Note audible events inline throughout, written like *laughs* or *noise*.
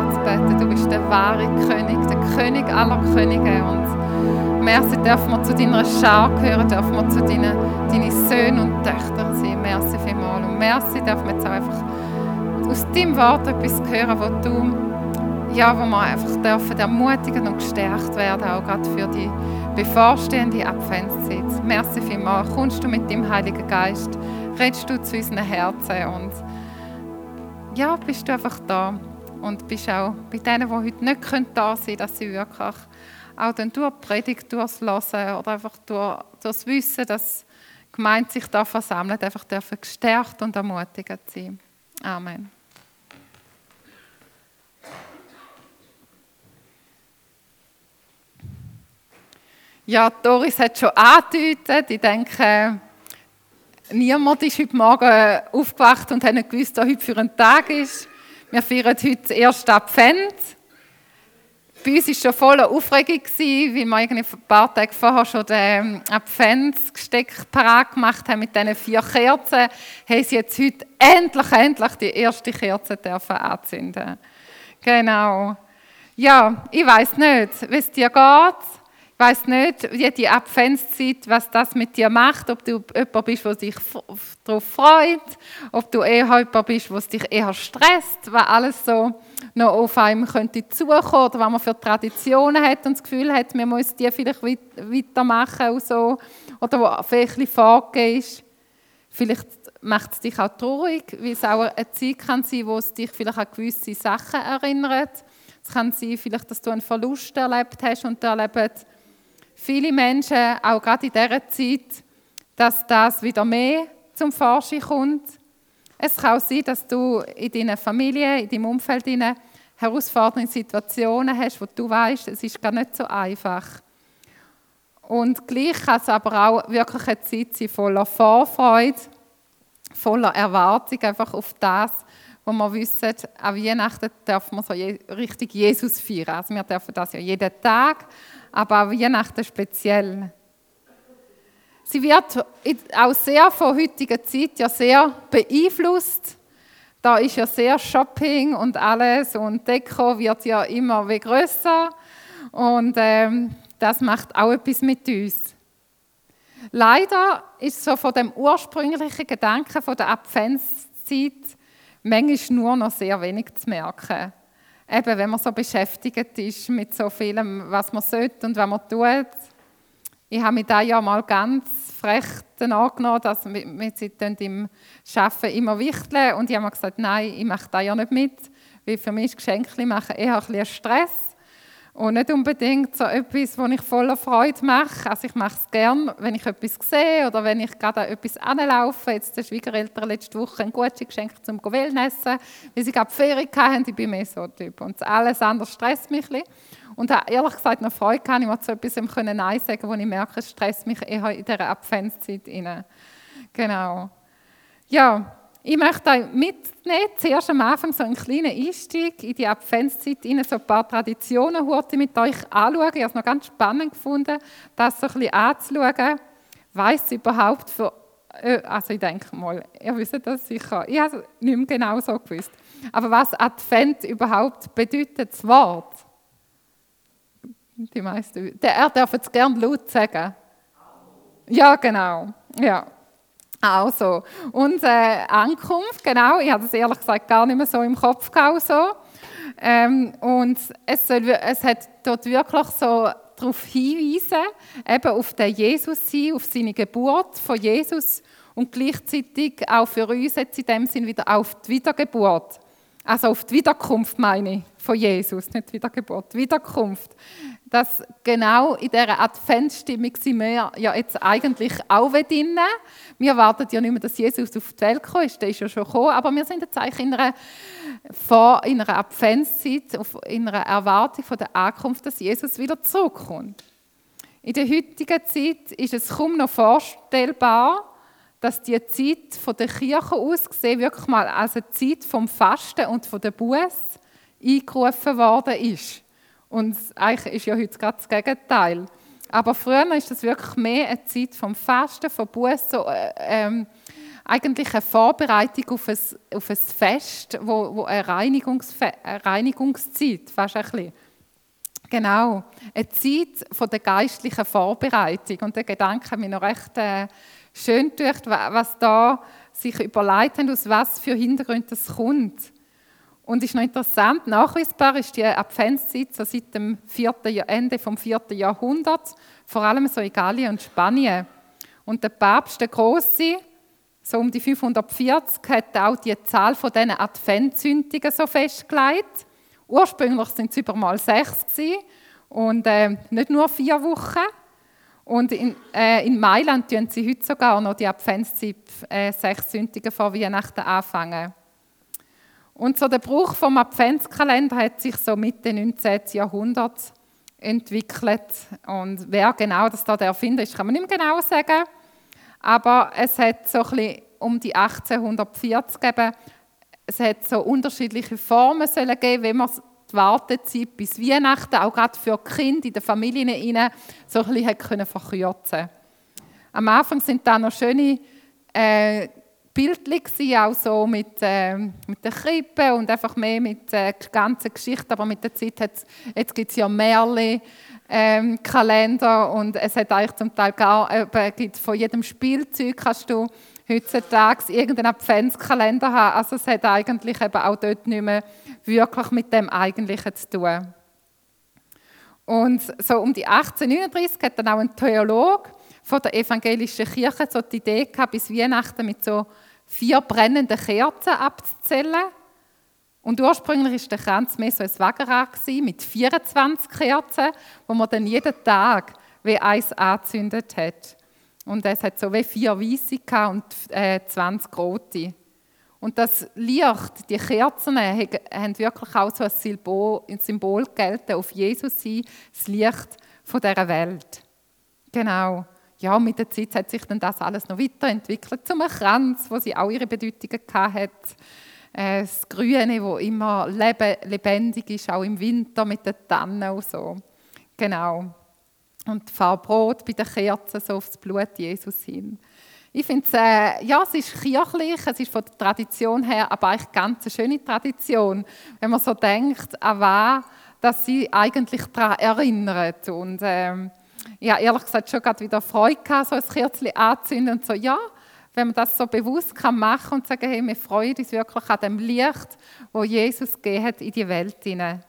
anzubeten. Du bist der wahre König, der König aller Könige. Und merci, dürfen wir zu deiner Schar gehören, dürfen wir zu deinen, deinen Söhnen und Töchtern sein. Merci vielmals. Und merci, dürfen wir jetzt auch einfach aus deinem Wort etwas hören, wo du ja, wo wir einfach dürfen ermutigen und gestärkt werden, auch gerade für die bevorstehende Adventszeit. Merci vielmals. Kommst du mit dem Heiligen Geist, redest du zu unseren Herzen und ja, bist du einfach da und bist auch bei denen, die heute nicht da sein können, dass sie wirklich auch dann durch die Predigt durchs oder einfach durch, durch das Wissen, dass die Gemeinde sich da versammelt, einfach dürfen gestärkt und ermutigt sein. Amen. Ja, Doris hat schon angedeutet. Ich denke, niemand ist heute Morgen aufgewacht und hat nicht gewusst, was heute für ein Tag ist. Wir feiern heute den ersten Advent. Bei uns war schon voller Aufregung, weil wir ein paar Tage vorher schon den Adventsgesteck parat gemacht haben mit diesen vier Kerzen. Haben sie jetzt heute endlich, endlich die erste Kerze dürfen anzünden. Genau. Ja, ich weiß nicht, wie es dir geht weiß nicht, wie die Adventszeit, was das mit dir macht, ob du jemand bist, der sich darauf freut, ob du eher jemand bist, der sich eher stresst, weil alles so noch auf einem könnte zukommen oder was man für Traditionen hat und das Gefühl hat, man muss die vielleicht weitermachen und so, oder wo vielleicht ein vorgegeben ist. Vielleicht macht es dich auch traurig, weil es auch eine Zeit kann sein, wo es dich vielleicht an gewisse Sachen erinnert. Es kann sein, vielleicht, dass du einen Verlust erlebt hast und erlebt viele Menschen, auch gerade in dieser Zeit, dass das wieder mehr zum Vorschein kommt. Es kann auch sein, dass du in deiner Familie, in deinem Umfeld herausfordernde Situationen hast, wo du weißt, es ist gar nicht so einfach. Und gleich kann es aber auch wirklich eine Zeit sein voller Vorfreude, voller Erwartung einfach auf das, wo wir wissen, an Weihnachten dürfen wir so richtig Jesus feiern. Also wir dürfen das ja jeden Tag, aber auch Weihnachten speziell. Sie wird auch sehr von heutiger Zeit ja sehr beeinflusst. Da ist ja sehr Shopping und alles und Deko wird ja immer wie größer und ähm, das macht auch etwas mit uns. Leider ist so von dem ursprünglichen Gedanken von der Adventszeit manchmal nur noch sehr wenig zu merken eben, wenn man so beschäftigt ist mit so vielem, was man sollte und was man tut. Ich habe mich da ja mal ganz frech angenommen, dass wir, wir im Arbeiten immer wichteln und ich habe mir gesagt, nein, ich mache da ja nicht mit, weil für mich ist Geschenke machen eher ein bisschen Stress. Und nicht unbedingt so etwas, was ich voller Freude mache. Also ich mache es gerne, wenn ich etwas sehe oder wenn ich gerade an etwas anlaufe. Jetzt der Schwiegereltern letzte Woche ein gutes Geschenk zum Wellnessen, weil sie gerade Ferien hatten. Ich bin mehr so ein Typ. Und alles andere stresst mich ein bisschen. Und habe ehrlich gesagt noch Freude gehabt, ich mal zu etwas Nein sagen wo ich merke, es stresst mich eher in dieser Adventszeit. Genau. Ja, ich möchte euch mitnehmen, zuerst am Anfang so einen kleinen Einstieg in die Adventszeit, Ihnen so ein paar Traditionen heute mit euch anschauen. Ich habe es noch ganz spannend gefunden, das so ein bisschen anzuschauen. Weiss überhaupt für, äh, also ich denke mal, ihr wisst das sicher, ich habe es nicht mehr genau so gewusst. Aber was Advent überhaupt bedeutet, das Wort? Die meisten, er darf es gerne laut sagen. Ja, genau, ja. Also, unsere Ankunft, genau, ich habe das ehrlich gesagt gar nicht mehr so im Kopf gehabt. So. Ähm, und es, soll, es hat dort wirklich so darauf hinweisen, eben auf den Jesus sein, auf seine Geburt von Jesus und gleichzeitig auch für uns jetzt in dem Sinn wieder auf die Wiedergeburt. Also auf die Wiederkunft meine ich, von Jesus, nicht Wiedergeburt, Wiederkunft dass genau in dieser Adventsstimmung sind wir ja jetzt eigentlich auch drin. Wir warten ja nicht mehr, dass Jesus auf die Welt kommt, ist, der ist ja schon gekommen, aber wir sind jetzt eigentlich in einer, in einer Adventszeit, in einer Erwartung von der Ankunft, dass Jesus wieder zurückkommt. In der heutigen Zeit ist es kaum noch vorstellbar, dass die Zeit von der Kirche aus gesehen wirklich mal als eine Zeit vom Fasten und von der Buß eingerufen worden ist. Und eigentlich ist ja heute gerade das Gegenteil. Aber früher ist das wirklich mehr eine Zeit vom Fasten, vom Buß, äh, ähm, eigentlich eine Vorbereitung auf ein, auf ein Fest, wo, wo eine, Reinigungsfe eine Reinigungszeit, fast ein bisschen. Genau, eine Zeit von der geistlichen Vorbereitung. Und der Gedanke mich noch recht äh, schön durch, was da sich überlegt haben, aus was für Hintergründen das kommt. Und ist noch interessant, nachweisbar ist die Adventszeit so seit dem 4. Ende vom 4. Jahrhundert, vor allem so in Gallien und Spanien. Und der Papst, der Große, so um die 540, hat auch die Zahl von diesen Adventssündigen so festgelegt. Ursprünglich sind es über mal sechs gewesen, und äh, nicht nur vier Wochen. Und in, äh, in Mailand tun sie heute sogar noch die Adventszeit äh, sechs Sündigen vor Weihnachten anfangen. Und so der Bruch vom Adventskalender hat sich so Mitte 19. Jahrhunderts entwickelt. Und wer genau das da der Erfinder ist, kann man nicht mehr genau sagen. Aber es hat so ein bisschen um die 1840 gegeben, es hat so unterschiedliche Formen sollen geben, wenn man die Wartezeit bis Weihnachten, auch gerade für die Kinder in den Familien, so ein bisschen verkürzen Am Anfang sind da noch schöne äh, bildlich auch so mit, äh, mit der Krippe und einfach mehr mit der äh, ganzen Geschichte, aber mit der Zeit hat's, jetzt gibt es ja Märchen, ähm, Kalender und es hat eigentlich zum Teil gar, äh, gibt von jedem Spielzeug kannst du heutzutage irgendeinen Adventskalender haben. Also es hat eigentlich eben auch dort nicht mehr wirklich mit dem Eigentlichen zu tun. Und so um die 1839 hat dann auch ein Theologe von der evangelischen Kirche so die Idee gehabt, bis Weihnachten mit so vier brennenden Kerzen abzuzählen. Und ursprünglich war der Kranz mehr so ein Wagenrad mit 24 Kerzen, wo man dann jeden Tag wie eins angezündet hat. Und es hat so wie vier weiße und äh, 20 rote. Und das Licht, die Kerzen, haben wirklich auch so ein Symbol, ein Symbol gelten auf Jesus sein, das Licht von dieser Welt. Genau. Ja, mit der Zeit hat sich dann das alles noch weiterentwickelt zum Kranz, wo sie auch ihre Bedeutungen hatte. Äh, das Grüne, wo immer lebendig ist, auch im Winter mit den Tannen und so. Genau. Und die Farbrot bei den Kerzen so aufs Blut Jesus hin. Ich finde es, äh, ja, es ist kirchlich, es ist von der Tradition her, aber eigentlich ganz eine schöne Tradition, wenn man so denkt, an was dass sie eigentlich daran erinnert. Und ähm, ich habe ehrlich gesagt schon gerade wieder Freude gehabt, so ein Kerzchen anzünden und so, ja, wenn man das so bewusst kann machen und sagen, hey, wir freuen uns wirklich an dem Licht, wo Jesus gegeben hat in die Welt hinein.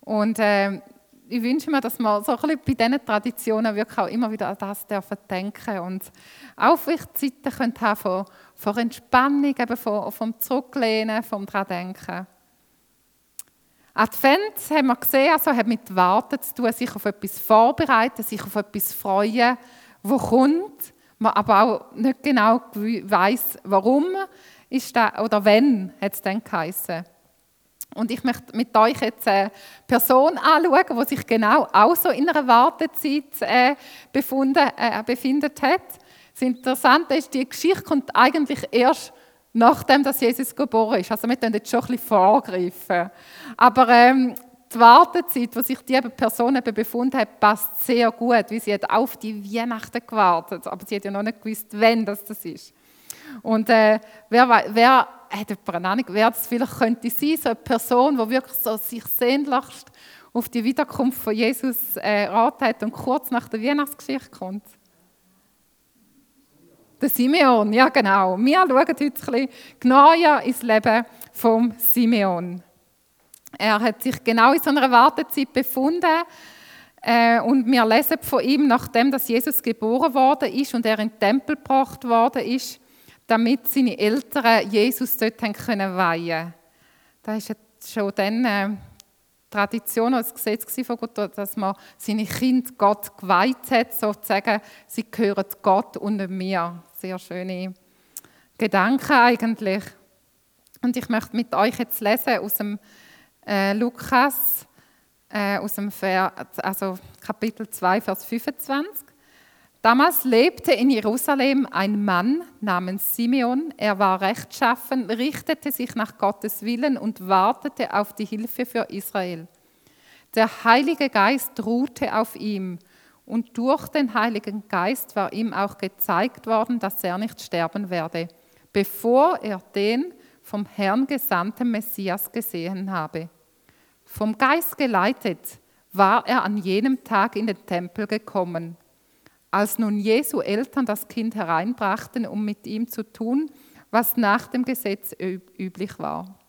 Und äh, ich wünsche mir, dass wir so ein bisschen bei diesen Traditionen wirklich auch immer wieder an das dürfen denken und auch vielleicht Zeiten haben von, von Entspannung, eben vom Zurücklehnen, vom dran denken. Advent, haben wir gesehen, also hat mit Warten zu tun, sich auf etwas vorbereiten, sich auf etwas freuen, wo kommt, man aber auch nicht genau weiß, warum ist das, oder wenn hat es dann geheißen. Und ich möchte mit euch jetzt eine Person anschauen, die sich genau auch so in einer Wartezeit äh, befunden, äh, befindet hat. Das Interessante ist, die Geschichte kommt eigentlich erst nachdem dass Jesus geboren ist. Also wir können jetzt schon ein bisschen vorgreifen. Aber ähm, die Wartezeit, wo sich die Person eben befunden hat, passt sehr gut, weil sie hat auf die Weihnachten gewartet, aber sie hat ja noch nicht gewusst, wann das, das ist. Und äh, wer, wer hat jemand Ahnung, wer das vielleicht könnte sein, so eine Person, die wirklich so sich sehnlichst auf die Wiederkunft von Jesus äh, Rat und kurz nach der Weihnachtsgeschichte kommt? Der Simeon, ja genau. Wir schauen heute ein bisschen genauer ins Leben von Simeon. Er hat sich genau in so einer Wartezeit befunden äh, und wir lesen von ihm, nachdem dass Jesus geboren worden ist und er in den Tempel gebracht worden ist, damit seine Eltern Jesus dort haben können weihen. Das ist schon dann äh, Tradition als Gesetz von Gott, dass man seine Kinder Gott geweiht hat, sozusagen, sie gehören Gott und mir. Sehr schöne Gedanken eigentlich. Und ich möchte mit euch jetzt lesen aus dem äh, Lukas, äh, aus dem Vers, also Kapitel 2, Vers 25. Damals lebte in Jerusalem ein Mann namens Simeon. Er war rechtschaffen, richtete sich nach Gottes Willen und wartete auf die Hilfe für Israel. Der Heilige Geist ruhte auf ihm und durch den Heiligen Geist war ihm auch gezeigt worden, dass er nicht sterben werde, bevor er den vom Herrn gesandten Messias gesehen habe. Vom Geist geleitet war er an jenem Tag in den Tempel gekommen. Als nun Jesu Eltern das Kind hereinbrachten, um mit ihm zu tun, was nach dem Gesetz üblich war,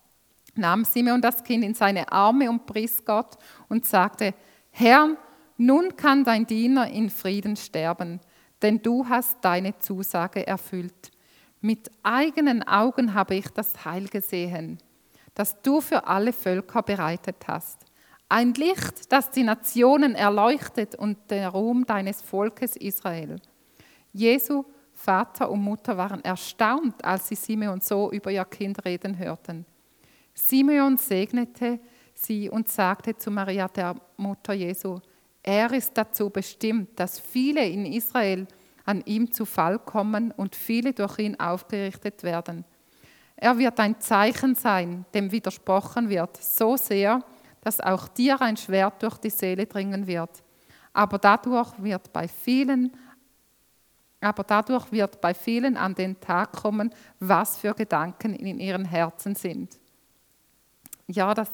nahm Simeon das Kind in seine Arme und pries Gott und sagte, Herr, nun kann dein Diener in Frieden sterben, denn du hast deine Zusage erfüllt. Mit eigenen Augen habe ich das Heil gesehen, das du für alle Völker bereitet hast. Ein Licht, das die Nationen erleuchtet und der Ruhm deines Volkes Israel. Jesu Vater und Mutter waren erstaunt, als sie Simeon so über ihr Kind reden hörten. Simeon segnete sie und sagte zu Maria, der Mutter Jesu, er ist dazu bestimmt, dass viele in Israel an ihm zu Fall kommen und viele durch ihn aufgerichtet werden. Er wird ein Zeichen sein, dem widersprochen wird, so sehr, dass auch dir ein Schwert durch die Seele dringen wird. Aber dadurch wird bei vielen aber dadurch wird bei vielen an den Tag kommen, was für Gedanken in ihren Herzen sind. Ja, das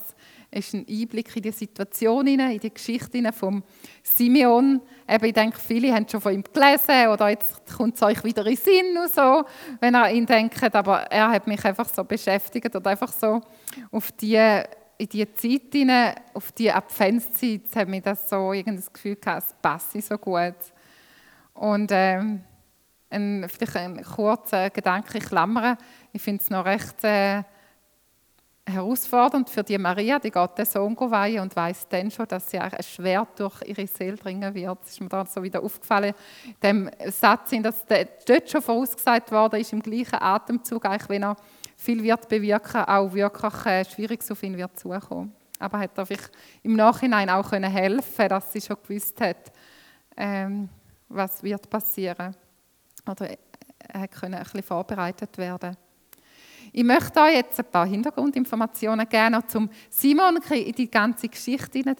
ist ein Einblick in die Situation, in die Geschichte von Simeon. Eben, ich denke, viele haben schon von ihm gelesen oder jetzt kommt es euch wieder in den Sinn und so, wenn ihr ihn denkt. Aber er hat mich einfach so beschäftigt und einfach so auf die, in die Zeit hinein, auf die Adventszeit, hat mir das so irgendwie das Gefühl gehabt, es passe so gut. Und ähm, ein, vielleicht ein kurzer Gedanke, ich klammere. Ich finde es noch recht... Äh, herausfordernd für die Maria, die geht den Sohn weihen und weiß dann schon, dass sie ein Schwert durch ihre Seele dringen wird. Das ist mir da so wieder aufgefallen. Dem Satz, dass dort schon vorausgesagt worden ist, im gleichen Atemzug, eigentlich, wenn er viel wird bewirken, auch wirklich äh, schwierig auf ihn wird zukommen. Aber hat er vielleicht im Nachhinein auch können helfen, dass sie schon gewusst hat, ähm, was wird passieren. Oder er konnte ein bisschen vorbereitet werden. Ich möchte euch jetzt ein paar Hintergrundinformationen geben zum Simon, in die ganze Geschichte dort.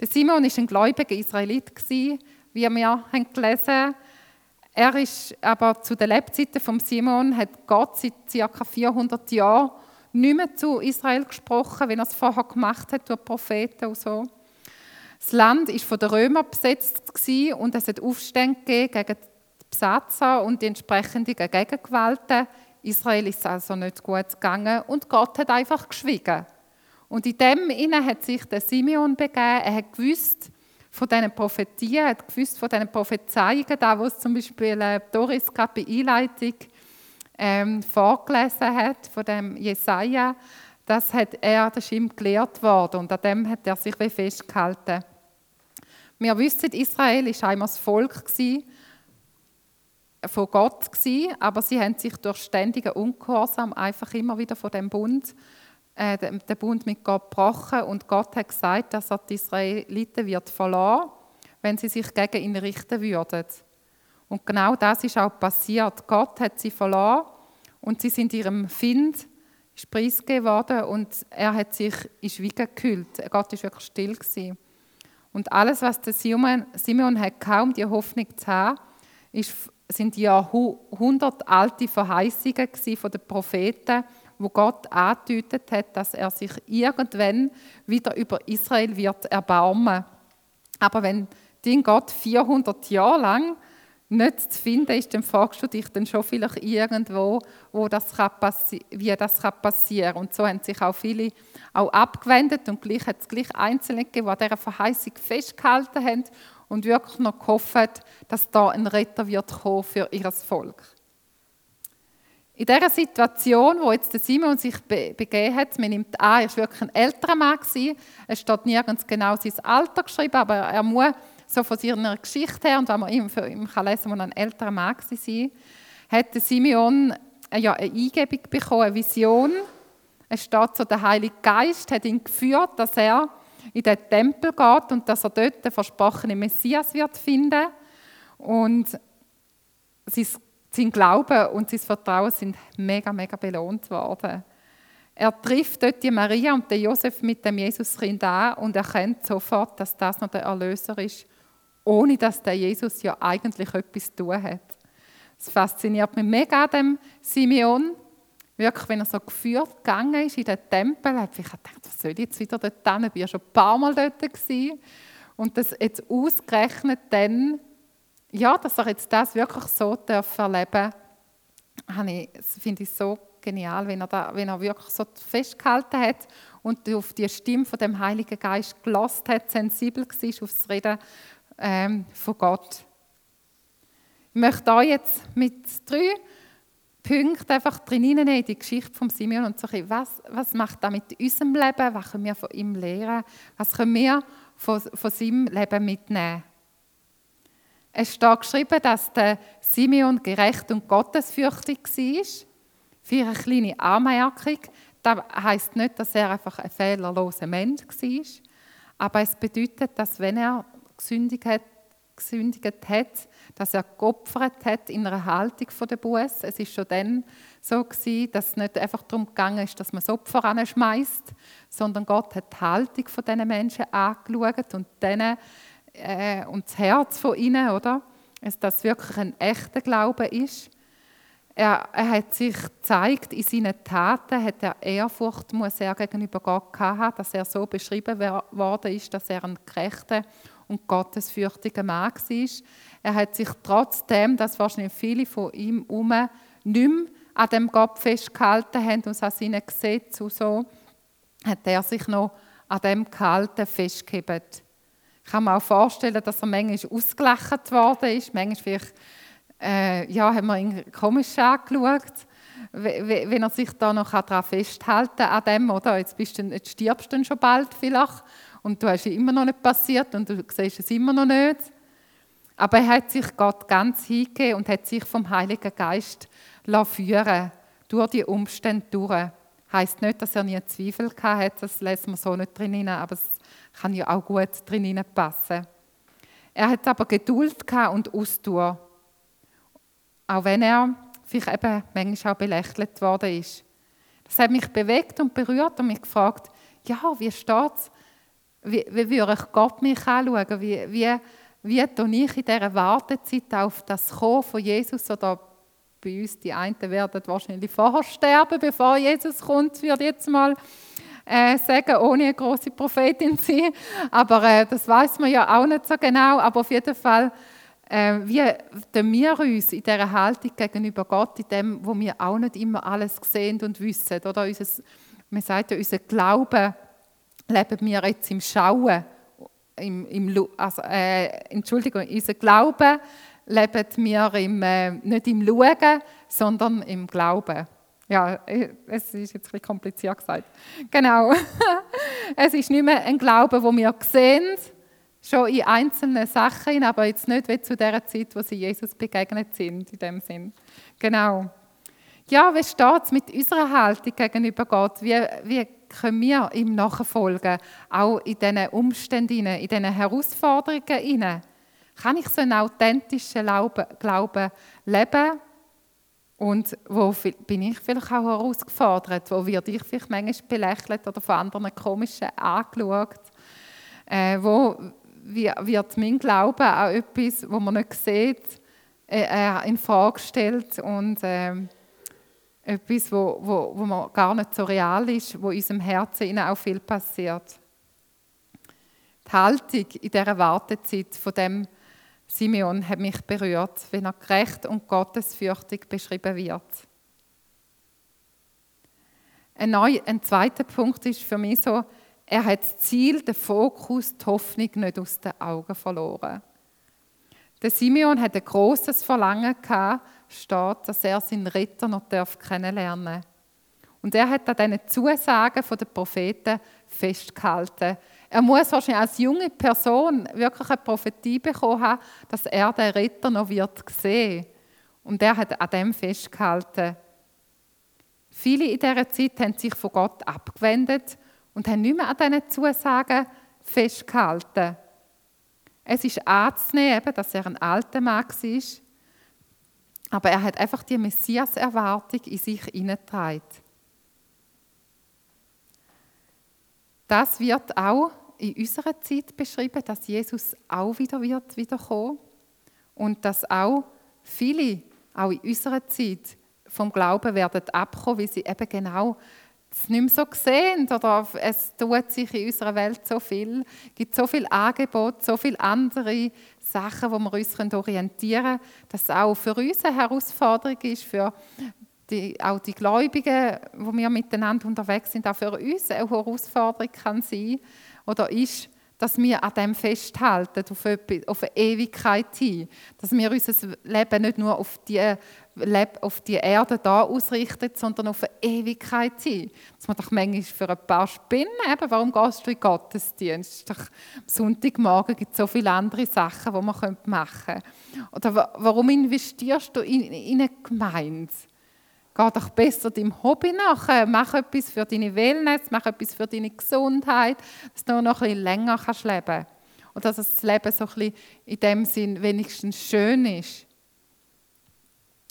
Der Simon war ein gläubiger Israelit, wie wir haben gelesen Er ist aber zu den Lebzeiten von Simon hat Gott seit ca. 400 Jahren nicht mehr zu Israel gesprochen, wie er es vorher gemacht hat durch Propheten und so. Das Land war von den Römern besetzt und es hat Aufstände gegen die Besatzer und die entsprechenden Gegengewalten Israel ist also nicht gut gegangen und Gott hat einfach geschwiegen. Und in dem inne hat sich der Simeon begeben. Er hat gewusst von diesen Prophetien, hat gewusst von diesen Prophezeiungen, da wo es zum Beispiel äh, Doris gerade bei Einleitung ähm, vorgelesen hat von dem Jesaja. Das hat er, das ist ihm gelehrt worden und an dem hat er sich festgehalten. Wir wissen, Israel ist einmal das Volk von Gott aber sie haben sich durch ständigen Ungehorsam einfach immer wieder von dem Bund, äh, den Bund mit Gott gebrochen und Gott hat gesagt, dass er die Israeliten wird verlassen, wenn sie sich gegen ihn richten würden. Und genau das ist auch passiert. Gott hat sie verlassen und sie sind ihrem Find preisgegeben worden und er hat sich in Schweigen gekühlt. Gott ist wirklich still gewesen. Und alles, was der Simon, Simeon hat, kaum die Hoffnung zu haben, ist sind ja hundert alte Verheißungen von den Propheten, wo Gott angedeutet hat, dass er sich irgendwann wieder über Israel wird erbarmen. Aber wenn dein Gott 400 Jahre lang nicht zu finden ist, dann fragst du dich dann schon vielleicht irgendwo, wo das wie das passieren kann. Und so haben sich auch viele auch abgewendet und gleich hat es gleich Einzelne gegeben, die an dieser Verheißung festgehalten haben und wirklich noch gehofft, dass da ein Retter wird kommen für ihr Volk. In dieser Situation, wo jetzt der Simon sich begeben hat, man nimmt an, er war wirklich ein älterer Mann. Gewesen. Es steht nirgends genau sein Alter geschrieben, aber er muss so von seiner Geschichte her, und wenn man ihm, für ihn kann lesen kann, ein älterer Mann war, hat Simeon äh, ja, eine Eingebung bekommen, eine Vision. Es steht so, der Heilige Geist hat ihn geführt, dass er in den Tempel geht und dass er dort den versprochenen Messias wird finden. Und sein Glaube und sein Vertrauen sind mega, mega belohnt worden. Er trifft dort die Maria und den Josef mit dem Jesuskind an und erkennt sofort, dass das noch der Erlöser ist, ohne dass der Jesus ja eigentlich etwas zu tun hat. Es fasziniert mich mega an dem Simeon. Wirklich, wenn er so geführt gegangen ist in den Tempel, habe ich gedacht, was soll ich jetzt wieder dort hin? Ich war schon ein paar Mal dort. Gewesen. Und das jetzt ausgerechnet dann, ja, dass er jetzt das wirklich so erleben darf, finde ich so genial, wenn er, da, wenn er wirklich so festgehalten hat und auf die Stimme von dem Heiligen Geist gelost hat, sensibel war auf das Reden ähm, von Gott. Ich möchte euch jetzt mit drei Punkten einfach drin in die Geschichte von Simeon und sagen, was, was macht das mit unserem Leben, was können wir von ihm lernen, was können wir von, von seinem Leben mitnehmen. Es steht geschrieben, dass der Simeon gerecht und gottesfürchtig war. Für eine kleine Anmerkung, das heisst nicht, dass er einfach ein fehlerloser Mensch war, aber es bedeutet, dass wenn er gesündigt hat, gesündigt hat dass er geopfert hat in einer Haltung der Buß. Es ist schon dann so gewesen, dass es nicht einfach darum gegangen ist, dass man das Opfer anschmeißt, sondern Gott hat die Haltung von diesen Menschen angeschaut und denen, äh, und das Herz von ihnen, oder? Dass das wirklich ein echter Glaube ist. Er, er, hat sich gezeigt, in seinen Taten hat er Ehrfurcht, muss er gegenüber Gott haben, dass er so beschrieben worden ist, dass er ein gerechter und gottesfürchtiger Mann war. Er hat sich trotzdem, dass wahrscheinlich viele von ihm herum nicht mehr an dem Gott festgehalten haben und an seinen Gesetzen und so, hat er sich noch an dem gehalten, festgehebt. Ich kann mir auch vorstellen, dass er manchmal ausgelacht worden ist. Manchmal vielleicht, äh, ja, haben wir ihn komisch angeschaut, wenn er sich da noch daran festhalten kann, an dem, oder? Jetzt, bist du, jetzt stirbst du schon bald vielleicht und du hast es immer noch nicht passiert und du siehst es immer noch nicht. Aber er hat sich Gott ganz hingegeben und hat sich vom Heiligen Geist führen durch die Umstände durch. Heißt nicht, dass er nie Zweifel hatte, das lässt man so nicht drin, aber es kann ja auch gut drin passen. Er hat aber Geduld und Ausdauer, auch wenn er vielleicht eben manchmal auch belächelt worden ist. Das hat mich bewegt und berührt und mich gefragt, ja, wie steht es? Wie, wie würde ich Gott mich anschauen? Wie, wie wie tue ich in dieser Wartezeit auf das Kommen von Jesus oder bei uns, die einen werden wahrscheinlich vorher sterben, bevor Jesus kommt, ich jetzt mal äh, sagen, ohne eine große Prophetin zu sein. Aber äh, das weiß man ja auch nicht so genau. Aber auf jeden Fall, äh, wie tun wir uns in dieser Haltung gegenüber Gott, in dem, wo wir auch nicht immer alles sehen und wissen, oder unser, man sagt ja, unser Glaube leben wir jetzt im Schauen im, im also, äh, Entschuldigung, unser Glaube lebt wir im, äh, nicht im Schauen, sondern im Glauben. Ja, es ist jetzt ein kompliziert gesagt. Genau. *laughs* es ist nicht mehr ein Glaube, wo wir sehen, schon in einzelnen Sachen, aber jetzt nicht wie zu der Zeit, wo sie Jesus begegnet sind, in dem Sinn. Genau. Ja, wie steht es mit unserer Haltung gegenüber Gott? Wie, wie können wir ihm nachfolgen, auch in diesen Umständen, in diesen Herausforderungen. Kann ich so einen authentischen Glauben leben? Und wo bin ich vielleicht auch herausgefordert? Wo werde ich vielleicht manchmal belächelt oder von anderen komischen angeschaut? Äh, wo wird mein Glaube auch etwas, wo man nicht sieht, äh, äh in Frage gestellt und äh, etwas, wo, wo, wo man gar nicht so real ist, wo in unserem Herzen auch viel passiert. Die Haltung in dieser Wartezeit von dem Simeon hat mich berührt, wenn er gerecht und gottesfürchtig beschrieben wird. Ein, neu, ein zweiter Punkt ist für mich so, er hat das Ziel, den Fokus, die Hoffnung nicht aus den Augen verloren. Der Simeon hat ein großes Verlangen gehabt, steht, dass er seinen Retter noch kennenlernen darf. Und er hat an diesen Zusagen der Propheten festgehalten. Er muss wahrscheinlich als junge Person wirklich eine Prophetie bekommen haben, dass er den Retter noch wird sehen. Und er hat an dem festgehalten. Viele in dieser Zeit haben sich von Gott abgewendet und haben nicht mehr an diesen Zusagen festgehalten. Es ist anzunehmen, dass er ein alter Mann war, aber er hat einfach die Messias-Erwartung in sich hineingetragen. Das wird auch in unserer Zeit beschrieben, dass Jesus auch wieder wird wiederkommen und dass auch viele auch in unserer Zeit vom Glauben werden abkommen, weil sie eben genau es nicht mehr so sehen oder es tut sich in unserer Welt so viel, es gibt so viel Angebot, so viele andere Sachen, wo wir uns orientieren können, dass es auch für uns eine Herausforderung ist, für die, auch die Gläubigen, wo wir miteinander unterwegs sind, auch für uns eine Herausforderung kann sein oder ist, dass wir an dem festhalten, auf, auf eine Ewigkeit hin. Dass wir unser Leben nicht nur auf die, auf die Erde da ausrichten, sondern auf eine Ewigkeit hin. Dass man doch manchmal für ein paar Spinnen, eben, warum gehst du in den Gottesdienst? Doch, am Sonntagmorgen gibt es so viele andere Sachen, die man machen könnte. Oder warum investierst du in, in eine Gemeinde? Geh doch besser deinem Hobby nach. Mach etwas für deine Wellness, mach etwas für deine Gesundheit, dass du noch ein länger kannst leben kannst. Und dass das Leben so ein in dem Sinn wenigstens schön ist.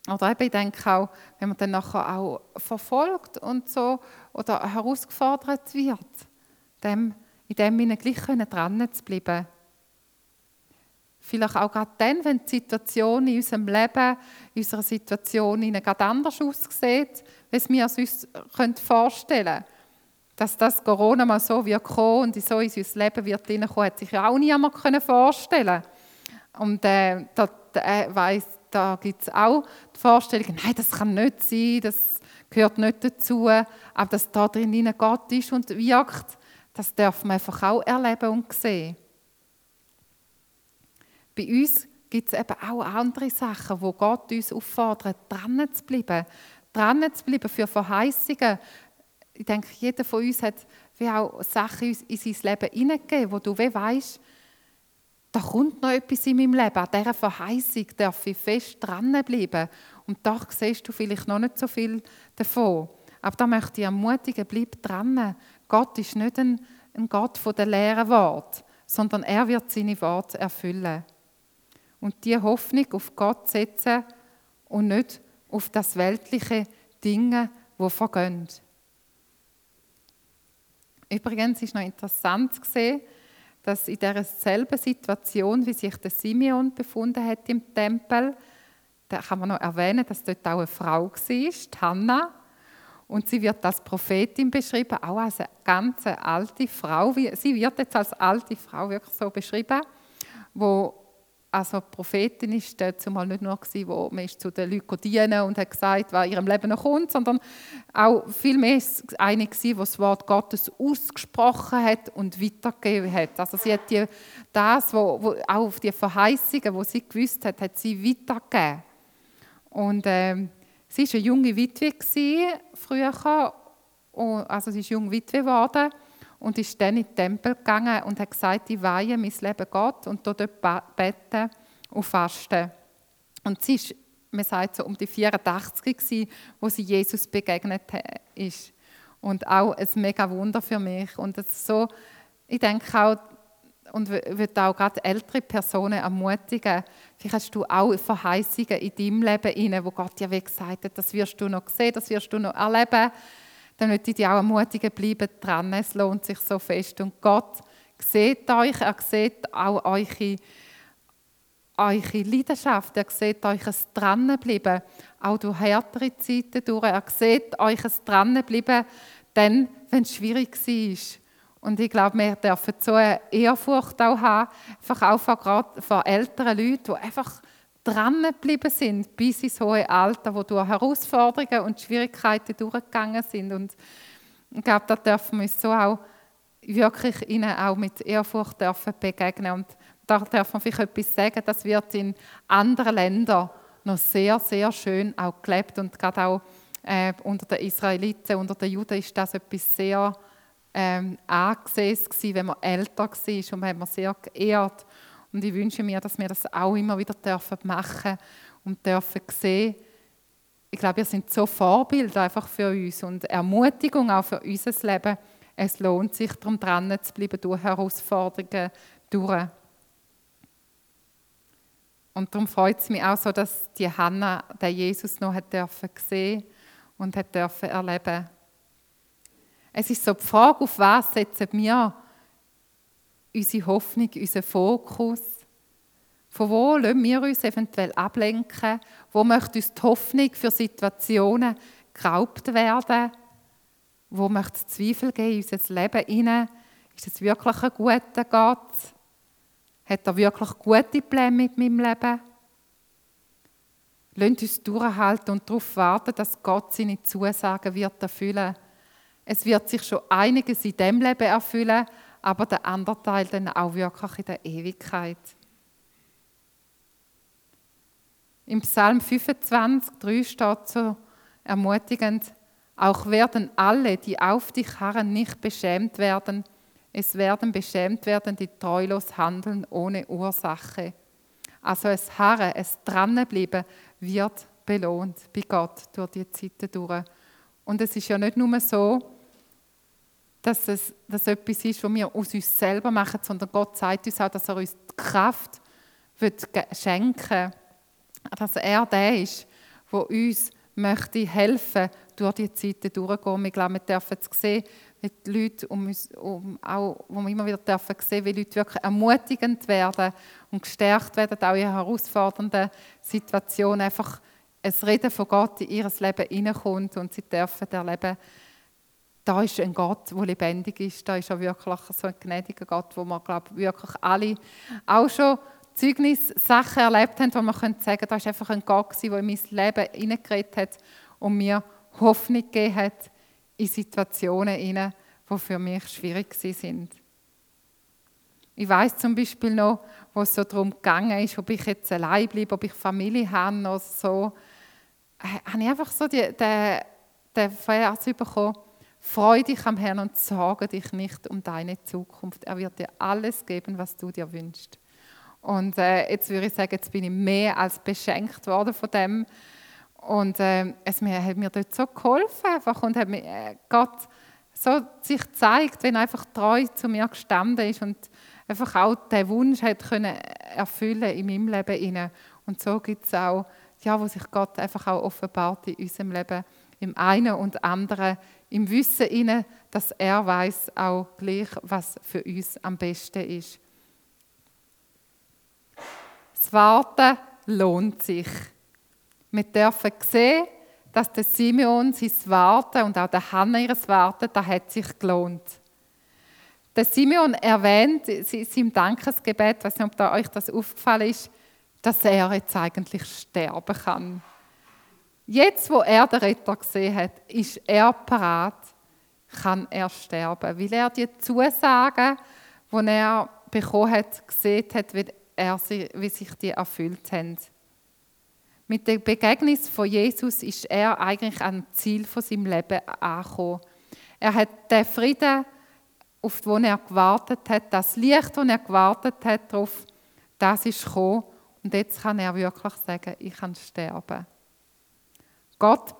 Oder eben, ich denke auch, wenn man dann nachher auch verfolgt und so oder herausgefordert wird, dem, in dem Sinne gleich dran zu bleiben. Vielleicht auch gerade dann, wenn die Situation in unserem Leben, in unserer Situation gerade anders aussieht, als wir es uns vorstellen können. Dass das Corona mal so wird kommen und so in unser Leben wird hineinkommen, hat sich ja auch niemand vorstellen Und äh, da, äh, da gibt es auch die Vorstellung, nein, das kann nicht sein, das gehört nicht dazu. Aber dass da drin Gott ist und wirkt, das darf man einfach auch erleben und sehen. Bei uns gibt es eben auch andere Sachen, wo Gott uns auffordert, dran zu bleiben. Dran zu bleiben für Verheißungen. Ich denke, jeder von uns hat wie auch Sachen in sein Leben hineingegeben, wo du weißt, da kommt noch etwas in meinem Leben. An dieser Verheißung darf ich fest dranbleiben. Und da siehst du vielleicht noch nicht so viel davon. Aber da möchte ich ermutigen, bleib dran. Gott ist nicht ein, ein Gott von der leeren Wort, sondern er wird seine Worte erfüllen und die Hoffnung auf Gott setzen und nicht auf das weltliche Dinge, wo vergehen. Übrigens ist noch interessant zu sehen, dass in dieser selben Situation, wie sich der Simeon befunden hat im Tempel, da kann man noch erwähnen, dass dort auch eine Frau war, Hannah. Und sie wird als Prophetin beschrieben, auch als eine ganz alte Frau. Sie wird jetzt als alte Frau wirklich so beschrieben, wo also Prophetin ist zumal nicht nur gewesen, wo man ist zu den Leuten dienen und hat gesagt, was in ihrem Leben noch kommt, sondern auch vielmehr eine gewesen, die das Wort Gottes ausgesprochen hat und weitergegeben hat. Also sie hat die, das, wo, wo, auch auf die Verheißungen, wo sie gewusst hat, hat sie weitergegeben. Und äh, sie war eine junge Witwe gewesen, früher, also sie ist jung Witwe geworden und ist dann in den Tempel gegangen und hat gesagt, ich weihe mein Leben Gott und dort beten und fasten. Und sie ist, man sagt so um die 84 gewesen, wo sie Jesus begegnet ist. Und auch ein mega Wunder für mich. Und es so, ich denke auch, und würde auch gerade ältere Personen ermutigen, vielleicht hast du auch Verheißungen in deinem Leben inne, wo Gott dir gesagt hat, das wirst du noch sehen, das wirst du noch erleben dann möchte ich dich auch ermutigen, bleibt dran, es lohnt sich so fest. Und Gott sieht euch, er sieht auch eure, eure Leidenschaft, er sieht euch ein Dranbleiben, auch durch härtere Zeiten durch. Er sieht euch ein Dranbleiben, dann, wenn es schwierig ist. Und ich glaube, wir dürfen so eine Ehrfurcht auch haben, einfach auch vor, vor älteren Leuten, die einfach dran geblieben sind bis ins hohe Alter, wo durch Herausforderungen und Schwierigkeiten durchgegangen sind. Und ich glaube, da dürfen wir uns so auch wirklich ihnen auch mit Ehrfurcht dürfen begegnen. Und da darf man vielleicht etwas sagen, das wird in anderen Ländern noch sehr, sehr schön auch gelebt. Und gerade auch äh, unter den Israeliten, unter den Juden ist das etwas sehr ähm, angesehen gewesen, wenn man älter war und man hat man sehr geehrt. Und ich wünsche mir, dass wir das auch immer wieder dürfen machen und dürfen sehen. Ich glaube, wir sind so Vorbilder einfach für uns und Ermutigung auch für unser Leben. Es lohnt sich, darum dran zu bleiben durch Herausforderungen durch. Und darum freut es mich auch so, dass die Hanna den Jesus noch hat dürfen sehen und hat dürfen erleben. Es ist so die Frage, auf was setzen wir unsere Hoffnung, unseren Fokus. Von wo lassen wir uns eventuell ablenken? Wo möchte uns die Hoffnung für Situationen geraubt werden? Wo möchte es Zweifel geben in unser Leben hinein? Ist es wirklich ein guter Gott? Hat er wirklich gute Pläne mit meinem Leben? Lasst uns durchhalten und darauf warten, dass Gott seine Zusagen wird erfüllen Es wird sich schon einiges in dem Leben erfüllen, aber der andere Teil dann auch wirklich in der Ewigkeit. Im Psalm 25, 3 steht so ermutigend, auch werden alle, die auf dich harren, nicht beschämt werden. Es werden beschämt werden, die treulos handeln ohne Ursache. Also es Harren, es Dranbleiben wird belohnt bei Gott durch die Zeiten durch. Und es ist ja nicht nur so, dass es dass etwas ist, was wir aus uns selber machen, sondern Gott sagt uns auch, dass er uns die Kraft wird schenken dass er der ist, der uns möchte helfen durch die Zeiten durchzugehen. Ich glaube, wir dürfen es sehen, wie die Leute um uns, um, auch, wo wir immer wieder dürfen sehen, wie Leute wirklich ermutigend werden und gestärkt werden, auch in herausfordernden Situationen, einfach ein Reden von Gott in ihr Leben hineinkommt und sie dürfen erleben, da ist ein Gott, der lebendig ist, da ist auch wirklich so ein gnädiger Gott, wo wir, glaube wirklich alle auch schon Zeugnis Sachen erlebt haben, wo man sagen könnte, da ist einfach ein Gott der in mein Leben hineingeredet hat und mir Hoffnung gegeben hat in Situationen, die für mich schwierig sind. Ich weiß zum Beispiel noch, wo es so darum gegangen ist, ob ich jetzt allein bleibe, ob ich Familie habe oder so, äh, habe ich einfach so den Vers bekommen, Freu dich am Herrn und sorge dich nicht um deine Zukunft. Er wird dir alles geben, was du dir wünschst. Und äh, jetzt würde ich sagen, jetzt bin ich mehr als beschenkt worden von dem. Und äh, es mir, hat mir dort so geholfen einfach und hat mir äh, Gott so sich zeigt, wenn er einfach treu zu mir gestanden ist und einfach auch den Wunsch hat können erfüllen in meinem Leben inne. Und so gibt es auch, ja, wo sich Gott einfach auch offenbart in unserem Leben, im einen und anderen, im Wissen inne, dass er weiß auch gleich, was für uns am besten ist. Das Warten lohnt sich. Wir dürfen sehen, dass der Simeon sein Warten und auch der Hannah ihres Warten, das hat sich gelohnt. Der Simeon erwähnt in seinem Dankesgebet, weiß nicht, ob da euch das aufgefallen ist, dass er jetzt eigentlich sterben kann. Jetzt, wo er den Retter gesehen hat, ist er parat, kann er sterben, weil er die Zusagen, die er bekommen hat, gesehen hat, wie, er, wie sich die erfüllt haben. Mit der Begegnung von Jesus ist er eigentlich am Ziel von seinem Leben angekommen. Er hat den Frieden auf das er gewartet hat, das Licht, das er gewartet hat darauf, das ist gekommen. Und jetzt kann er wirklich sagen, ich kann sterben. Gott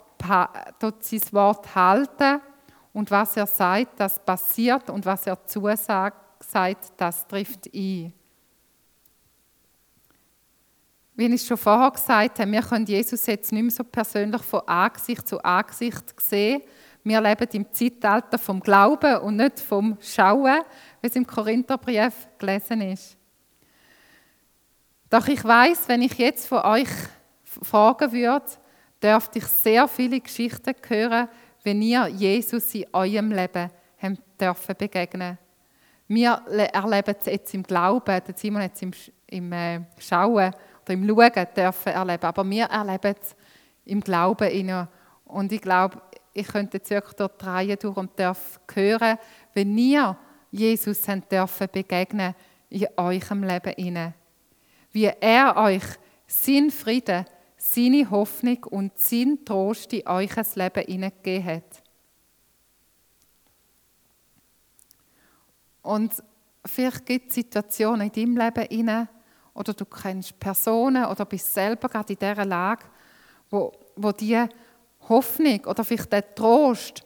tut sein Wort halten und was er sagt, das passiert und was er zusagt, das trifft ein. Wie ich schon vorher gesagt habe, wir können Jesus jetzt nicht mehr so persönlich von Angesicht zu Angesicht sehen, wir leben im Zeitalter vom Glauben und nicht vom Schauen, wie es im Korintherbrief gelesen ist. Doch ich weiß, wenn ich jetzt von euch fragen würde, dürfte ich sehr viele Geschichten hören, wenn ihr Jesus in eurem Leben dürfen begegnen. Wir erleben es jetzt im Glauben, der Simon jetzt im, im äh, Schauen oder im Schauen dürfen erleben, aber wir erleben es im Glauben. Und ich glaube, ich könnte jetzt wirklich dort drehen durch und darf hören, wenn ihr Jesus dürfen begegnen in eurem Leben inne, wie er euch sein Frieden, seine Hoffnung und sein Trost in euch Leben hineingegeben hat. Und vielleicht gibt es Situationen in deinem Leben inne oder du kennst Personen oder bist selber gerade in dieser Lage, wo, wo die Hoffnung oder vielleicht der Trost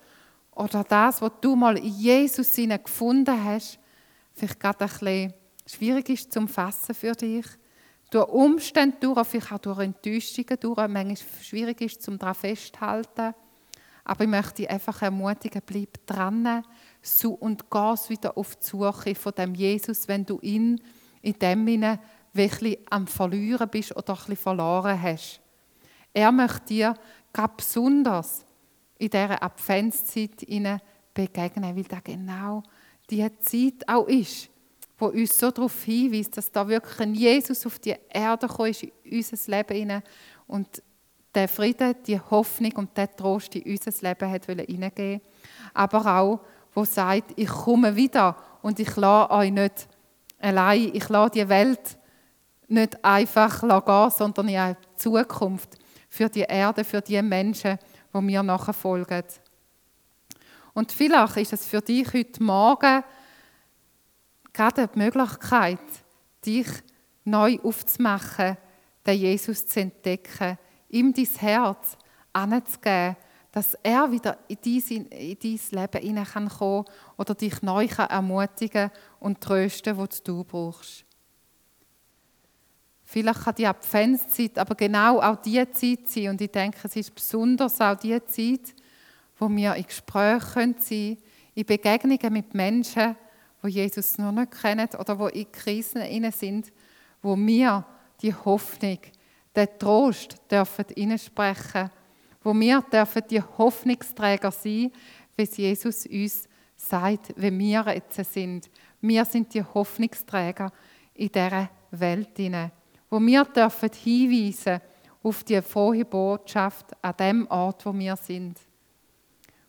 oder das, was du mal in Jesus gefunden hast, vielleicht gerade ein bisschen schwierig ist zum Fassen für dich. Durch Umstände durch, vielleicht auch durch Enttäuschungen durch, manchmal schwierig ist, zum daran festzuhalten. Aber ich möchte dich einfach ermutigen, bleib dran und geh wieder auf die Suche von dem Jesus, wenn du ihn in dem Sinne wirklich am Verlieren bist oder ein bisschen verloren hast. Er möchte dir ganz besonders in dieser Adventszeit begegnen, weil das genau die Zeit auch ist, wo uns so darauf hinweist, dass da wirklich ein Jesus auf die Erde gekommen ist, in unser Leben hinein. Und der Frieden, die Hoffnung und der Trost in unser Leben hat hineingeben aber auch, wo sagt, ich komme wieder und ich lasse euch nicht allein, ich lasse die Welt nicht einfach gehen, sondern ich habe Zukunft für die Erde, für die Menschen, die mir nachfolgen. Und vielleicht ist es für dich heute Morgen gerade die Möglichkeit, dich neu aufzumachen, den Jesus zu entdecken, ihm dein Herz anzugeben, dass er wieder in dein, in dein Leben hineinkommen kann oder dich neu ermutigen und trösten, was du brauchst. Vielleicht kann die Adventszeit aber genau auch die Zeit sein. Und ich denke, es ist besonders auch die Zeit, wo wir in Gesprächen sein können, in Begegnungen mit Menschen, die Jesus noch nicht kennen oder wo in Krisen inne sind, wo wir die Hoffnung, den Trost dürfen sprechen, wo wir dürfen die Hoffnungsträger sein, wie es Jesus uns sagt, wie wir jetzt sind. Wir sind die Hoffnungsträger in dieser Welt hinein wo wir dürfen hinweisen auf die frohe Botschaft an dem Ort, wo wir sind.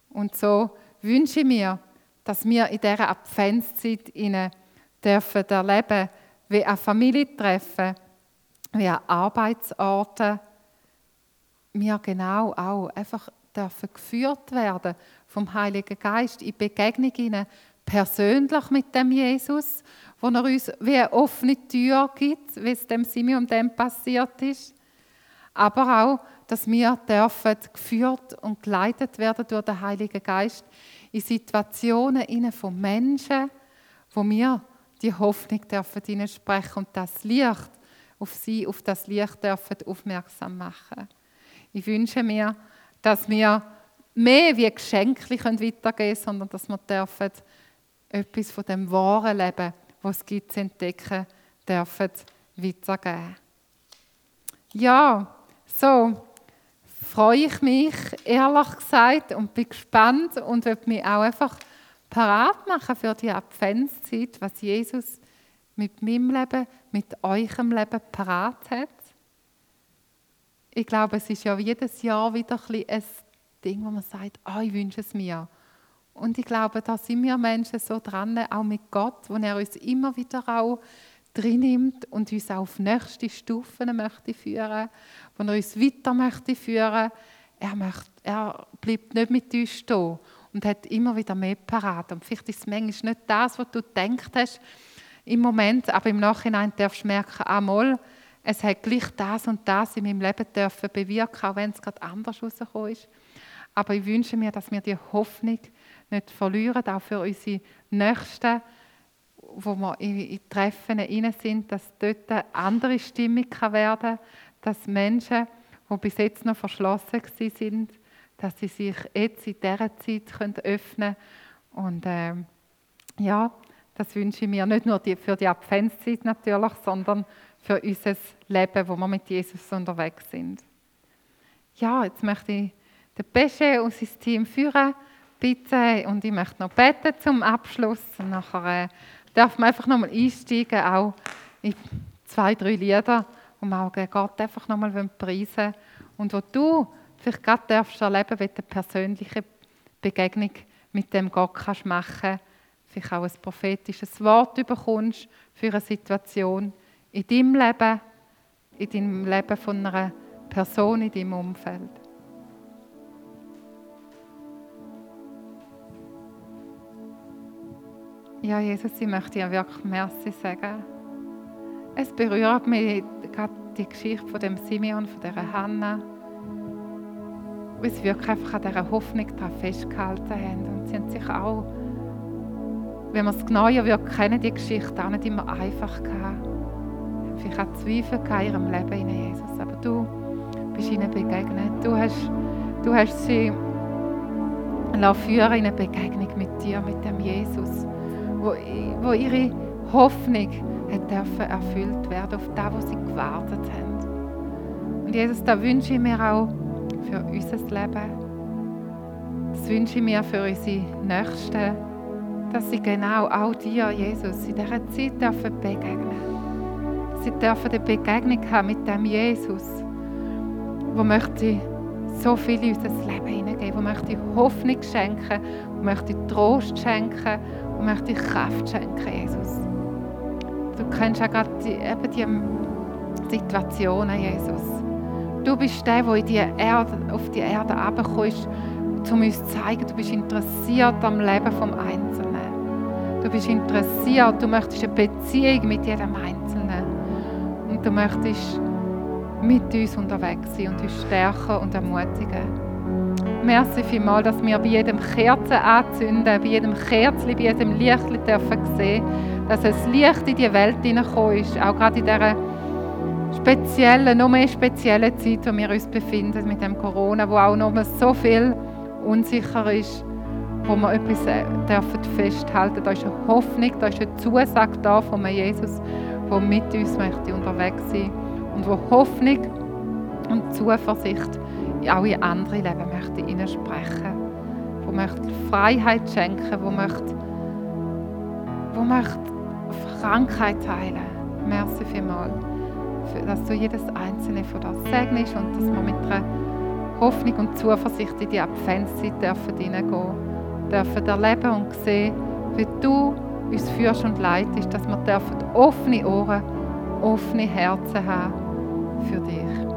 Und so wünsche ich mir, dass wir in dieser Adventszeit dürfen erleben, wie ein Familientreffen, wie an Arbeitsorten, wir genau auch einfach dürfen geführt werden vom Heiligen Geist in ihnen persönlich mit dem Jesus, wo er uns wie eine offene Tür gibt, wie es dem Simeon dem passiert ist. Aber auch, dass wir dürfen geführt und geleitet werden durch den Heiligen Geist in Situationen von Menschen, wo wir die Hoffnung dürfen sprechen und das Licht auf sie, auf das Licht dürfen aufmerksam machen. Ich wünsche mir, dass wir mehr wie Geschenke weitergeben können, sondern dass wir dürfen etwas von dem wahren Leben, was es gibt, zu entdecken dürfen, weitergeben. Ja, so freue ich mich, ehrlich gesagt, und bin gespannt und will mich auch einfach parat machen für die Adventszeit, was Jesus mit meinem Leben, mit eurem Leben parat hat. Ich glaube, es ist ja jedes Jahr wieder ein, Ding, wo man sagt, oh, ich wünsche es mir. Und ich glaube, da sind wir Menschen so dran, auch mit Gott, wo er uns immer wieder auch drin nimmt und uns auf nächste Stufen möchte führen, wo er uns weiter möchte führen. Er, möchte, er bleibt nicht mit uns stehen und hat immer wieder mehr parat. Und vielleicht ist es manchmal nicht das, was du gedacht hast im Moment, aber im Nachhinein darfst du merken, einmal, es hat gleich das und das in meinem Leben dürfen bewirken, auch wenn es gerade anders rausgekommen ist. Aber ich wünsche mir, dass wir die Hoffnung nicht verlieren, auch für unsere Nächsten, wo wir in Treffen sind, dass dort eine andere Stimmung werden kann, dass Menschen, die bis jetzt noch verschlossen sind, dass sie sich jetzt in dieser Zeit öffnen können. Und äh, ja, das wünsche ich mir nicht nur für die Adventszeit natürlich, sondern für unser Leben, wo wir mit Jesus unterwegs sind. Ja, jetzt möchte ich den Pesche und sein Team führen bitte und ich möchte noch beten zum Abschluss. Und nachher äh, darf man einfach nochmal einsteigen, auch in zwei, drei Lieder, wo wir auch Gott einfach nochmal preisen und wo du vielleicht gerade darfst erleben, wie du eine persönliche Begegnung mit dem Gott kannst machen vielleicht auch ein prophetisches Wort bekommst für eine Situation in deinem Leben, in deinem Leben von einer Person in deinem Umfeld. Ja, Jesus, ich möchte dir wirklich Merci sagen. Es berührt mich gerade die Geschichte von dem Simeon, von dieser Hanna, wo sie wirklich einfach an dieser Hoffnung festgehalten haben. Und sie haben sich auch, wenn man es genauer kennen, die Geschichte auch nicht immer einfach gehabt. Vielleicht auch Zweifel in ihrem Leben, in Jesus. Aber du bist ihnen begegnet. Du hast, du hast sie führen in eine Begegnung mit dir, mit dem Jesus wo, wo ihre Hoffnung hat dürfen erfüllt werden auf das, was sie gewartet haben. Und Jesus, da wünsche ich mir auch für unser Leben. Das wünsche ich mir für unsere Nächsten, dass sie genau auch dir, Jesus, in dieser Zeit dürfen begegnen Sie dürfen eine Begegnung haben mit dem Jesus, wo möchte so viel in unser Leben hineingeben, wo möchte Hoffnung schenken, wo möchte Trost schenken, wo möchte Kraft schenken, Jesus. Du kennst ja gerade die, eben die Situationen, Jesus. Du bist der, der in die Erde, auf die Erde herabkommst, um uns zu zeigen, du bist interessiert am Leben des Einzelnen. Du bist interessiert, du möchtest eine Beziehung mit jedem Einzelnen. Und du möchtest mit uns unterwegs sein und uns stärken und ermutigen. Merci vielmals, dass wir bei jedem Kerzen anzünden, bei jedem Kerzchen, bei jedem Licht dürfen sehen, dass ein Licht in die Welt hineingekommen ist, auch gerade in dieser speziellen, noch mehr speziellen Zeit, wo wir uns befinden mit dem Corona, wo auch noch so viel unsicher ist, wo wir etwas äh, dürfen festhalten. Da ist eine Hoffnung, da ist eine Zusage da von Jesus, der mit uns möchte unterwegs sein und wo Hoffnung und Zuversicht auch in andere Leben möchte hineinsprechen. Wo möchte Freiheit schenken, wo möchte, wo möchte Krankheit heilen. Merci vielmals, dass du jedes einzelne von das segnest und dass wir mit einer Hoffnung und Zuversicht in die Adventszeit dürfen hineingehen dürfen erleben und sehen, wie du uns führst und leitest, dass wir dürfen offene Ohren, offene Herzen haben für dich.